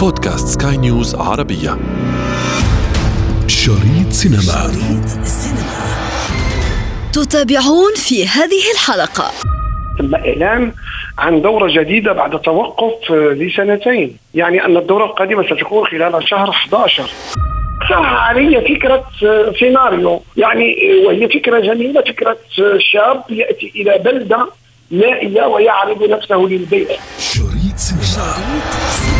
بودكاست سكاي نيوز عربية. شريط سينما. شريط تتابعون في هذه الحلقة. تم إعلان عن دورة جديدة بعد توقف لسنتين. يعني أن الدورة القادمة ستكون خلال شهر 11 صح علي فكرة سيناريو. يعني وهي فكرة جميلة. فكرة شاب يأتي إلى بلدة نائية ويعرض نفسه للبيع. شريط سينما.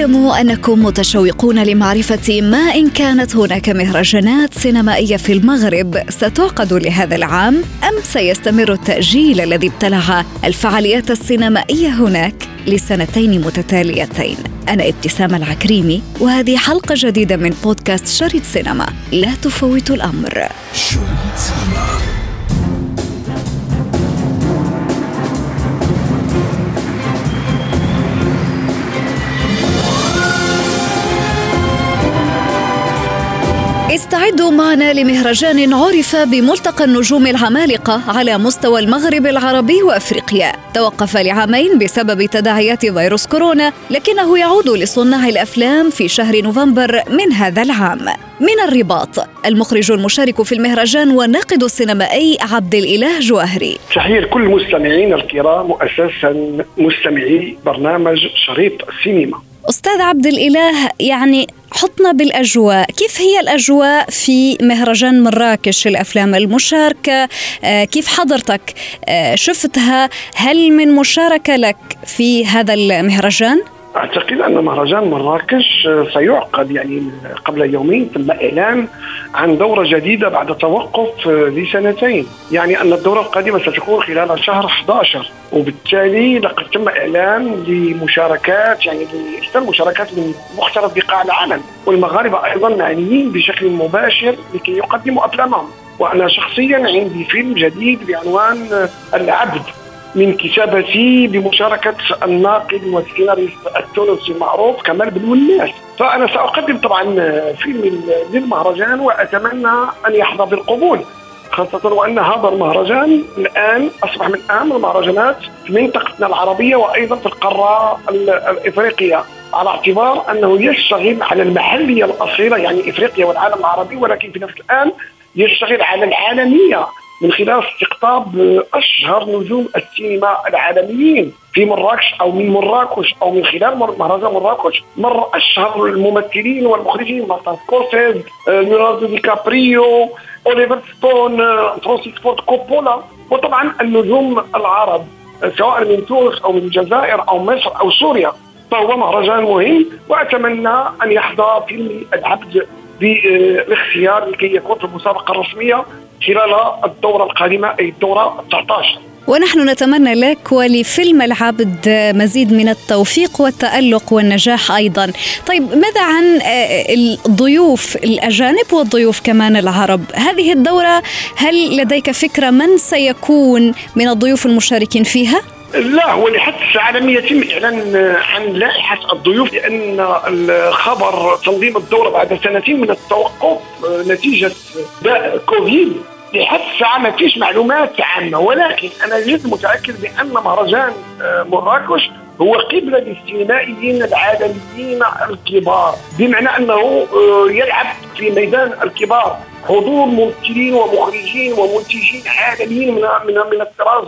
أعلم أنكم متشوقون لمعرفة ما إن كانت هناك مهرجانات سينمائية في المغرب. ستعقد لهذا العام أم سيستمر التأجيل الذي ابتلع الفعاليات السينمائية هناك لسنتين متتاليتين؟ أنا ابتسام العكريمي وهذه حلقة جديدة من بودكاست شريط سينما. لا تفوت الأمر. شريط سينما. استعدوا معنا لمهرجان عرف بملتقى النجوم العمالقة على مستوى المغرب العربي وأفريقيا. توقف لعامين بسبب تداعيات فيروس كورونا، لكنه يعود لصناع الأفلام في شهر نوفمبر من هذا العام. من الرباط، المخرج المشارك في المهرجان والناقد السينمائي عبد الإله جواهري. تحية لكل المستمعين الكرام وأساسا مستمعي برنامج شريط السينما أستاذ عبد الإله يعني حطنا بالأجواء، كيف هي الأجواء في مهرجان مراكش الأفلام المشاركة؟ آه، كيف حضرتك آه، شفتها؟ هل من مشاركة لك في هذا المهرجان؟ أعتقد أن مهرجان مراكش سيعقد يعني قبل يومين تم إعلان عن دورة جديدة بعد توقف لسنتين. يعني أن الدورة القادمة ستكون خلال شهر 11 وبالتالي لقد تم إعلان لمشاركات يعني لإحدى المشاركات من مختلف بقاع العالم. والمغاربة أيضا معنيين بشكل مباشر لكي يقدموا أفلامهم. وأنا شخصيا عندي فيلم جديد بعنوان العبد. من كتابتي بمشاركة الناقد والسيناريست التونسي المعروف كمال بن وناس. فأنا سأقدم طبعا فيلم للمهرجان وأتمنى أن يحظى بالقبول خاصة وأن هذا المهرجان الآن أصبح من أهم المهرجانات في منطقتنا العربية وأيضا في القارة ال- الإفريقية على اعتبار أنه يشتغل على المحلية الأصيلة يعني إفريقيا والعالم العربي ولكن في نفس الآن يشتغل على العالمية. من خلال استقطاب أشهر نجوم السينما العالميين في مراكش أو من مراكش أو من خلال مهرجان مراكش. مر أشهر الممثلين والمخرجين مارتن سكورسيزي آه، ليوناردو دي كابريو أوليفر ستون آه، فرانسيس فورد كوبولا. وطبعا النجوم العرب آه، سواء من تونس أو من الجزائر أو مصر أو سوريا. فهو مهرجان مهم وأتمنى أن يحظى فيلم العبد بالاختيار لكي يكون في المسابقة الرسمية. خلال الدورة القادمة أي الدوره 19 ونحن نتمنى لك ولفيلم العبد مزيد من التوفيق والتألق والنجاح أيضا. طيب ماذا عن آه، الضيوف الأجانب والضيوف كمان العرب؟ هذه الدورة هل لديك فكرة من سيكون من الضيوف المشاركين فيها؟ لا هو لحد الساعة لم يتم إعلان عن لائحة الضيوف لأن الخبر تنظيم الدورة بعد سنتين من التوقف نتيجة داء كوفيد. لحد الساعة ما فيش معلومات عامة. ولكن أنا جد متأكد بأن مهرجان آه، مراكش هو قبلة للسينمائيين العالميين الكبار. بمعنى أنه آه، يلعب في ميدان الكبار. حضور ممثلين ومخرجين ومنتجين عالميين من من من الطراز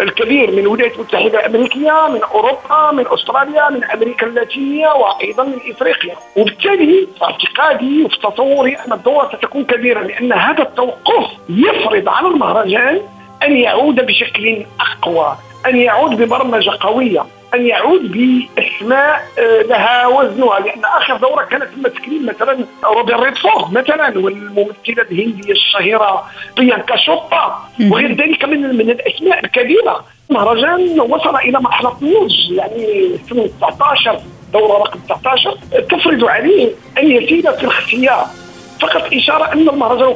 الكبير من الولايات المتحدة الأمريكية من أوروبا من أستراليا من أمريكا اللاتينية وأيضا من إفريقيا. وبالتالي في اعتقادي وفي تصوري أن الدورة ستكون كبيرة لأن هذا التوقف يفرض على المهرجان أن يعود بشكل أقوى أن يعود ببرمجة قوية. أن يعود بأسماء آه، لها وزنها لأن آخر دورة كانت تم تكريم مثلا روبن ريدفورد مثلا والممثلة الهندية الشهيرة بريانكا شوبا. وغير ذلك من من الأسماء الكبيرة. المهرجان وصل إلى مرحلة نضج يعني سنة 19 دورة رقم 19 تفرض عليه أن يزيد في الاختيار. فقط إشارة أن المهرجان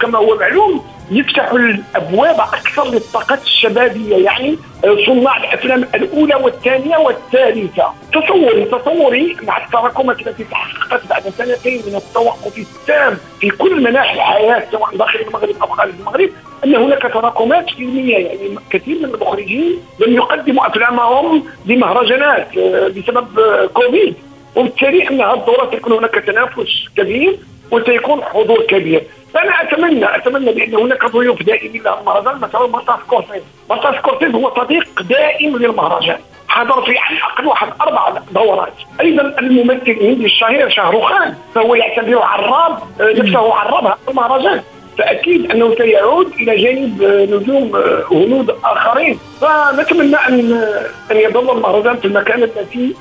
كما- هو معلوم يفتحوا الأبواب أكثر للطاقات الشبابية يعني صناع الأفلام الأولى والثانية والثالثة. تصوري تصوري مع التراكمات التي تحققت بعد سنتين من التوقف التام في كل مناحي الحياة سواء داخل المغرب أو خارج المغرب أن هناك تراكمات فيلميه يعني كثير من المخرجين لم يقدموا أفلامهم لمهرجانات آه، بسبب آه، كوفيد. وبالتالي أن هذه الدورة تكون هناك تنافس كبير وسيكون حضور كبير. فأنا اتمنى أتمنى بأن هناك ضيوف دائمين للمهرجان مثلا مارتن سكورسيزي مارتن سكورسيزي هو صديق دائم للمهرجان. حضر في على الاقل واحد أربع دورات. أيضا الممثل الهندي الشهير شاه روخ خان فهو يعتبر عراب آه، نفسه عراب المهرجان. فأكيد أنه سيعود إلى جانب آه، نجوم آه، هنود آخرين. فنتمنى أن أن يظل المهرجان في المكان التي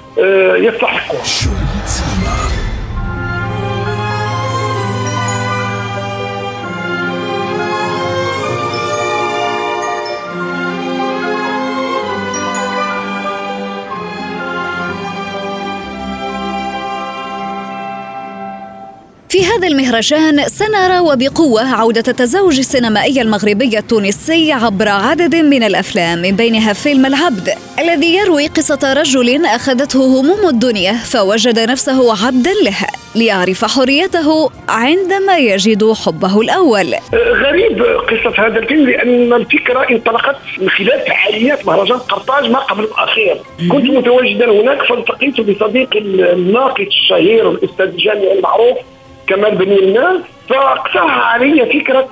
يستحقه في هذا المهرجان سنرى وبقوة عودة التزوج السينمائي المغربي التونسي عبر عدد من الأفلام من بينها فيلم العبد الذي يروي قصة رجل أخذته هموم الدنيا فوجد نفسه عبدا لها ليعرف حريته عندما يجد حبه الأول. غريب قصة هذا الفيلم لأن الفكرة انطلقت من خلال فعاليات مهرجان قرطاج ما قبل الأخير. كنت متواجدا هناك فالتقيت بصديق الناقد الشهير الأستاذ الجامعي المعروف كمال بني الناس فاقترح علي فكرة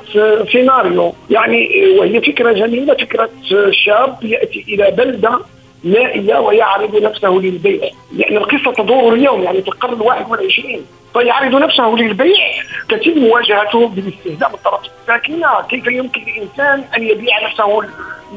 سيناريو. يعني وهي فكرة جميلة فكرة شاب يأتي إلى بلدة نائية ويعرض نفسه للبيع. لأن القصة تدور اليوم يعني في القرن الواحد والعشرين. فيعرض نفسه للبيع تتم مواجهته بالاستهزاء من طرف الساكنة. كيف يمكن للإنسان أن يبيع نفسه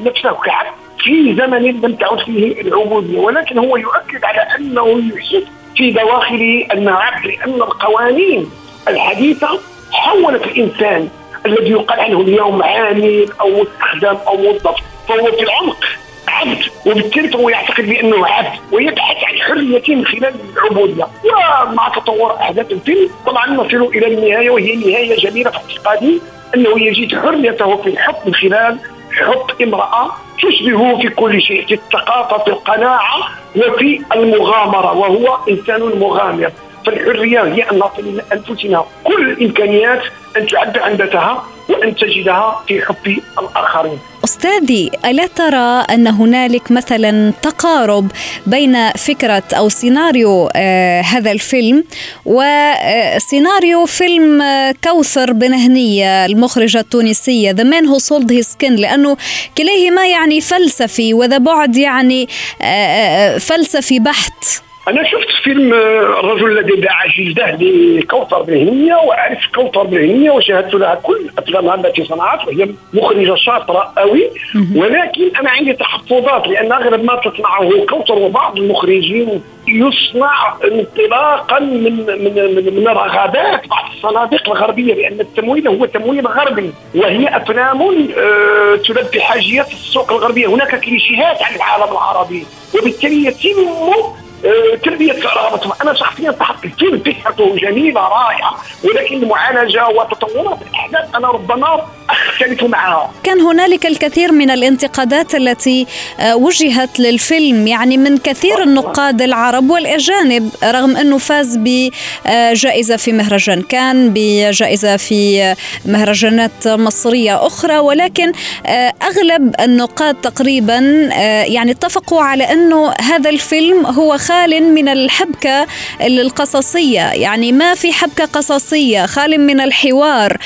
نفسه كعبد في زمن لم تعد فيه العبودية. ولكن هو يؤكد على أنه يحس في دواخله أنه عبد لأن القوانين الحديثة حولت الإنسان الذي يقال عنه اليوم عامل أو مستخدم أو موظف فهو في العمق عبد وبالتالي فهو يعتقد بأنه عبد ويبحث عن حريته من خلال العبودية. ومع تطور أحداث الفيلم طبعا نصل إلى النهاية وهي نهاية جميلة في اعتقادي أنه يجد حريته في الحب من خلال حب امرأة تشبهه في كل شيء في الثقافة في القناعة وفي المغامرة وهو إنسان مغامر. فالحرية هي أن نعطي لأنفسنا كل الإمكانيات أن تعبر عن ذاتها وأن تجدها في حب الآخرين. أستاذي ألا ترى أن هنالك مثلا تقارب بين فكرة أو سيناريو آه هذا الفيلم وسيناريو فيلم آه كوثر بن هنية المخرجة التونسية The Man Who Sold His Skin لأنه كليهما يعني فلسفي وذا بعد يعني آه, آه، فلسفي بحت. أنا شفت فيلم آه، الرجل الذي باع جلده لكوثر بهنيه واعرف كوثر بهنيه وشاهدت لها كل افلامها التي صنعت وهي مخرجة شاطرة قوي. ولكن أنا عندي تحفظات لأن أغلب ما تصنعه كوثر وبعض المخرجين يصنع انطلاقا من من من, من رغبات بعض الصناديق الغربية لأن التمويل هو تمويل غربي وهي أفلام آه، تلبي حاجيات السوق الغربية. هناك كليشيهات عن العالم العربي وبالتالي يتم تلبيه رغبتهم أنا شخصيا الفيلم فكرته جميلة رائعة ولكن المعالجة وتطورات الاحداث أنا ربما أختلف معها. كان هنالك الكثير من الانتقادات التي آه، وجهت للفيلم يعني من كثير النقاد العرب والأجانب رغم أنه فاز بجائزة في مهرجان كان بجائزة في مهرجانات مصرية أخرى ولكن آه، أغلب النقاد تقريبا آه، يعني اتفقوا على أنه هذا الفيلم هو خال من الحبكة القصصية. يعني ما في حبكة قصصية خال من الحوار.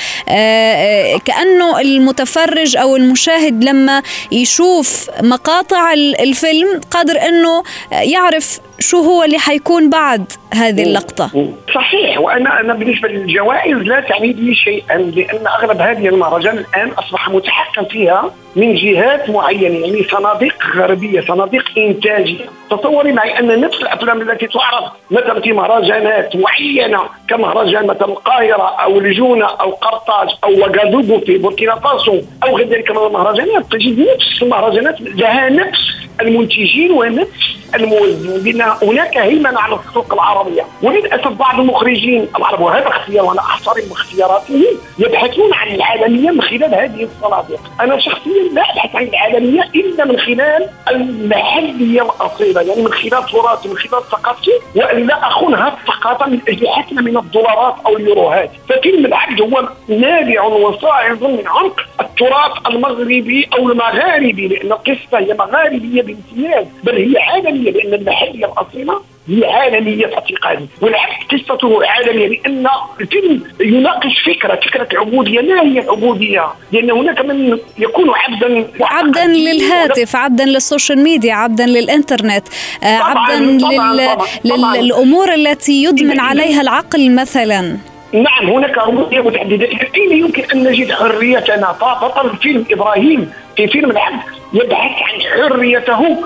كأنه المتفرج أو المشاهد لما يشوف مقاطع الفيلم قادر إنه يعرف شو هو اللي حيكون بعد هذه اللقطة. صحيح. وأنا أنا بالنسبة للجوائز لا تعني لي شيئا لأن أغلب هذه المهرجان الآن أصبح متحكم فيها من جهات معينة. يعني صناديق غربية صناديق إنتاجية. تصوري معي أن نفس الأفلام التي تعرض مثلا في مهرجانات معينة كمهرجان مثلا القاهرة أو الجونة أو قرطاج أو وغادوغو في بوركينا فاسو أو غير ذلك من المهرجانات تجد نفس المهرجانات لها نفس المنتجين ونفس الموزعين. هناك هيمنه على السوق العربية وللأسف بعض المخرجين العرب وهذا اختيار وأنا أحترم اختياراتهم يبحثون عن العالمية من خلال هذه الصناديق. أنا شخصيا لا أبحث عن العالمية إلا من خلال المحلية الأصيلة يعني من خلال تراثي من خلال ثقافتي والا اخونها الثقافة من أجل حسن من الدولارات أو اليوروهات. ففيلم العبد هو نابع وصاعد من عمق التراث المغربي أو المغاربي لأن القصة هي مغاربية بامتياز بل هي عالمية لأن المحلية الأصيلة هي عالمية اعتقادي والعكس قصته عالمية لأن الفيلم يناقش فكرة فكرة العبودية ما هي العبودية لأن هناك من يكون عبدا عبدا للهاتف عبدا للسوشيال ميديا عبدا للإنترنت آه، عبدا طبعاً لل... طبعاً طبعاً. للأمور التي يدمن عليها العقل مثلا. نعم هناك عبودية متعددة أين يمكن أن نجد حريتنا فبطل فيلم إبراهيم في فيلم العبد يبحث عن حريته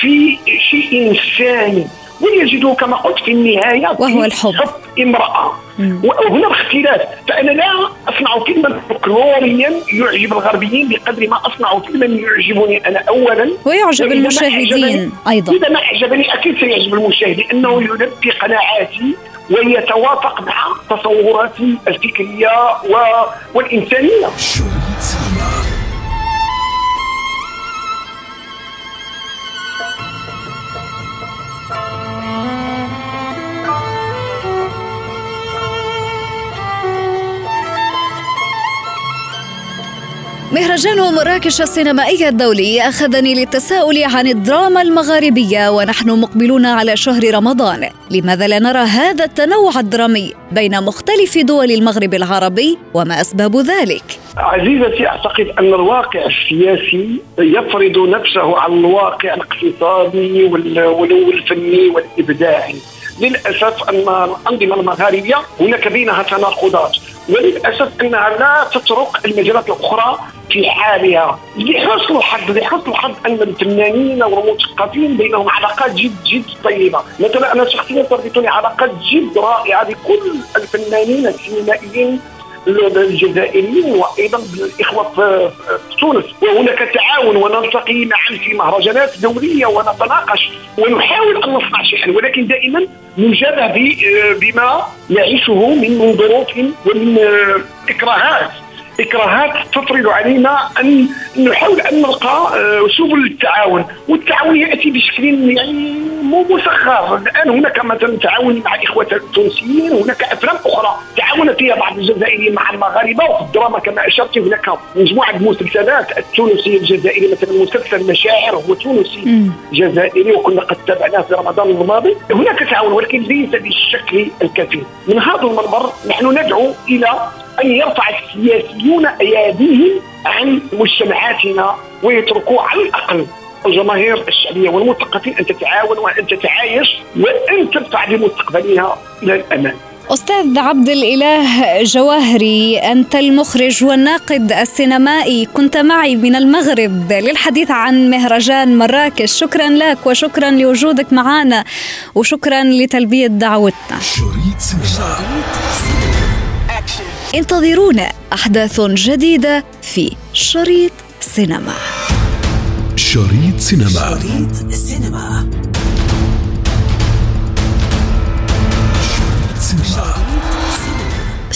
في شيء إنساني ويجده كما قلت في النهاية؟ وهو الحب. حب امرأة. وهنا الاختلاف فأنا لا أصنع فيلما فولكلوريا يعجب الغربيين بقدر ما أصنع فيلما يعجبني أنا أولا. ويعجب المشاهدين أيضا. إذا ما أعجبني أكيد سيعجب المشاهد لأنه يلبي قناعاتي ويتوافق مع تصوراتي الفكرية و... مهرجان مراكش السينمائي الدولي أخذني للتساؤل عن الدراما المغاربية ونحن مقبلون على شهر رمضان. لماذا لا نرى هذا التنوع الدرامي بين مختلف دول المغرب العربي وما أسباب ذلك؟ عزيزتي أعتقد أن الواقع السياسي يفرض نفسه على الواقع الاقتصادي وال- وال- والفني والإبداعي. للأسف أن الأنظمة المغاربية هناك بينها تناقضات. وللأسف أنها لا تترك المجالات الأخرى في حالها لحسن الحظ لحسن الحظ أن الفنانين والمثقفين بينهم علاقات جد جد طيبة. مثلا أنا شخصيا تربطني علاقات جد رائعة بكل الفنانين السينمائيين الجزائريين وأيضا بالإخوة في تونس. وهناك تعاون ونلتقي معا في مهرجانات دولية ونتناقش ونحاول أن نصنع شيئا. ولكن دائما نجابه بما نعيشه من ظروف ومن إكراهات. إكراهات تفرض علينا أن نحاول أن نلقى آه، سبل التعاون والتعاون يأتي بشكل يعني مو مسخر. الآن هناك مثلا تعاون مع الاخوه التونسيين هناك أفلام أخرى تعاون فيها بعض الجزائريين مع المغاربة وفي الدراما كما أشرت هناك مجموعة المسلسلات التونسيه الجزائريه مثلا مسلسل مشاعر هو تونسي جزائري وكنا قد تابعناه في رمضان الماضي. هناك تعاون ولكن ليس بالشكل الكافي. من هذا المنبر نحن ندعو إلى أن يرفع السياسيون اياديهم عن مجتمعاتنا ويتركوا على الأقل. الجماهير الشعبية والمثقفين أن تتعاون وأن تتعايش وأن تدفع بمستقبلها إلى الامام. أستاذ عبد الإله جواهري أنت المخرج والناقد السينمائي. كنت معي من المغرب للحديث عن مهرجان مراكش. شكرا لك وشكرا لوجودك معنا وشكرا لتلبية دعوتنا. شريط سينما. انتظرونا أحداث جديدة في شريط سينما. شريط سينما. شريط